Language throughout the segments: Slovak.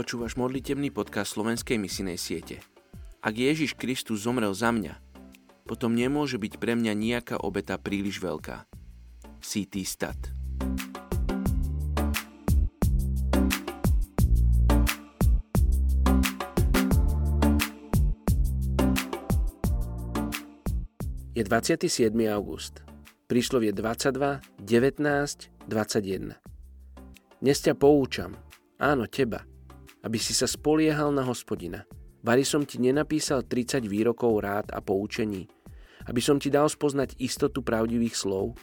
Počúvaš modlitebný podcast slovenskej misinej siete. Ak Ježiš Kristus zomrel za mňa, potom nemôže byť pre mňa nejaká obeta príliš veľká. CT Stat Je 27. august. Príslovie 22, 19, 21. Dnes ťa poučam, áno teba, aby si sa spoliehal na hospodina. Vary som ti nenapísal 30 výrokov rád a poučení, aby som ti dal spoznať istotu pravdivých slov,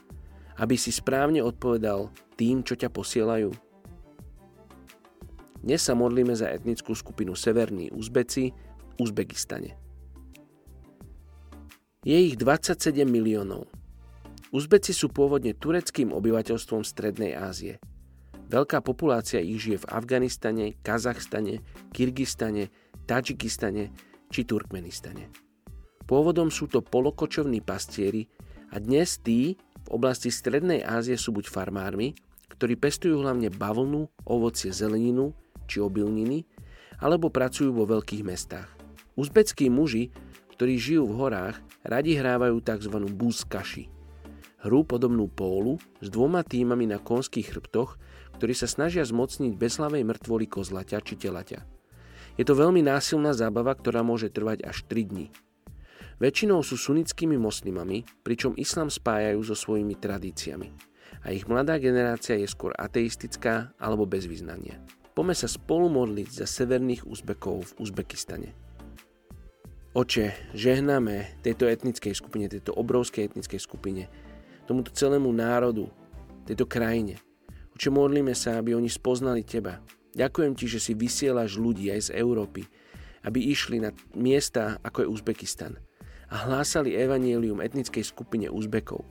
aby si správne odpovedal tým, čo ťa posielajú. Dnes sa modlíme za etnickú skupinu Severní Uzbeci v Uzbekistane. Je ich 27 miliónov. Uzbeci sú pôvodne tureckým obyvateľstvom Strednej Ázie – Veľká populácia ich žije v Afganistane, Kazachstane, Kyrgyzstane, Tadžikistane či Turkmenistane. Pôvodom sú to polokočovní pastieri a dnes tí v oblasti Strednej Ázie sú buď farmármi, ktorí pestujú hlavne bavlnu, ovocie, zeleninu či obilniny, alebo pracujú vo veľkých mestách. Uzbeckí muži, ktorí žijú v horách, radi hrávajú tzv. buzkaši – hru podobnú pólu s dvoma týmami na konských chrbtoch, ktorí sa snažia zmocniť bezhlavej mŕtvoly kozlaťa či telaťa. Je to veľmi násilná zábava, ktorá môže trvať až 3 dní. Väčšinou sú sunnickými moslimami, pričom islam spájajú so svojimi tradíciami. A ich mladá generácia je skôr ateistická alebo bez vyznania. Pome sa spolu modliť za severných Uzbekov v Uzbekistane. Oče, žehnáme tejto etnickej skupine, tejto obrovskej etnickej skupine, tomuto celému národu, tejto krajine. Oče, modlíme sa, aby oni spoznali Teba. Ďakujem Ti, že si vysielaš ľudí aj z Európy, aby išli na miesta, ako je Uzbekistan a hlásali evanielium etnickej skupine Uzbekov.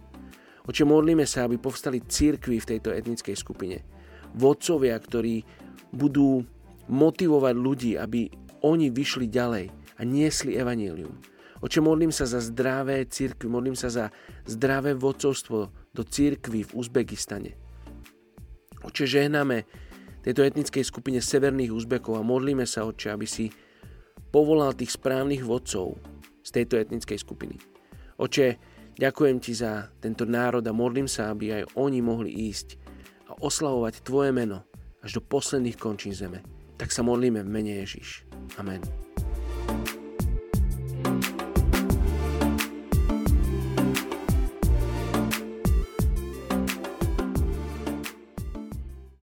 Oče, modlíme sa, aby povstali církvy v tejto etnickej skupine. Vodcovia, ktorí budú motivovať ľudí, aby oni vyšli ďalej a niesli evanielium. Oče, modlím sa za zdravé církvy, modlím sa za zdravé vodcovstvo do církvy v Uzbekistane. Oče, žehname tejto etnickej skupine severných Uzbekov a modlíme sa, oče, aby si povolal tých správnych vodcov z tejto etnickej skupiny. Oče, ďakujem ti za tento národ a modlím sa, aby aj oni mohli ísť a oslavovať Tvoje meno až do posledných končín zeme. Tak sa modlíme v mene Ježiš. Amen.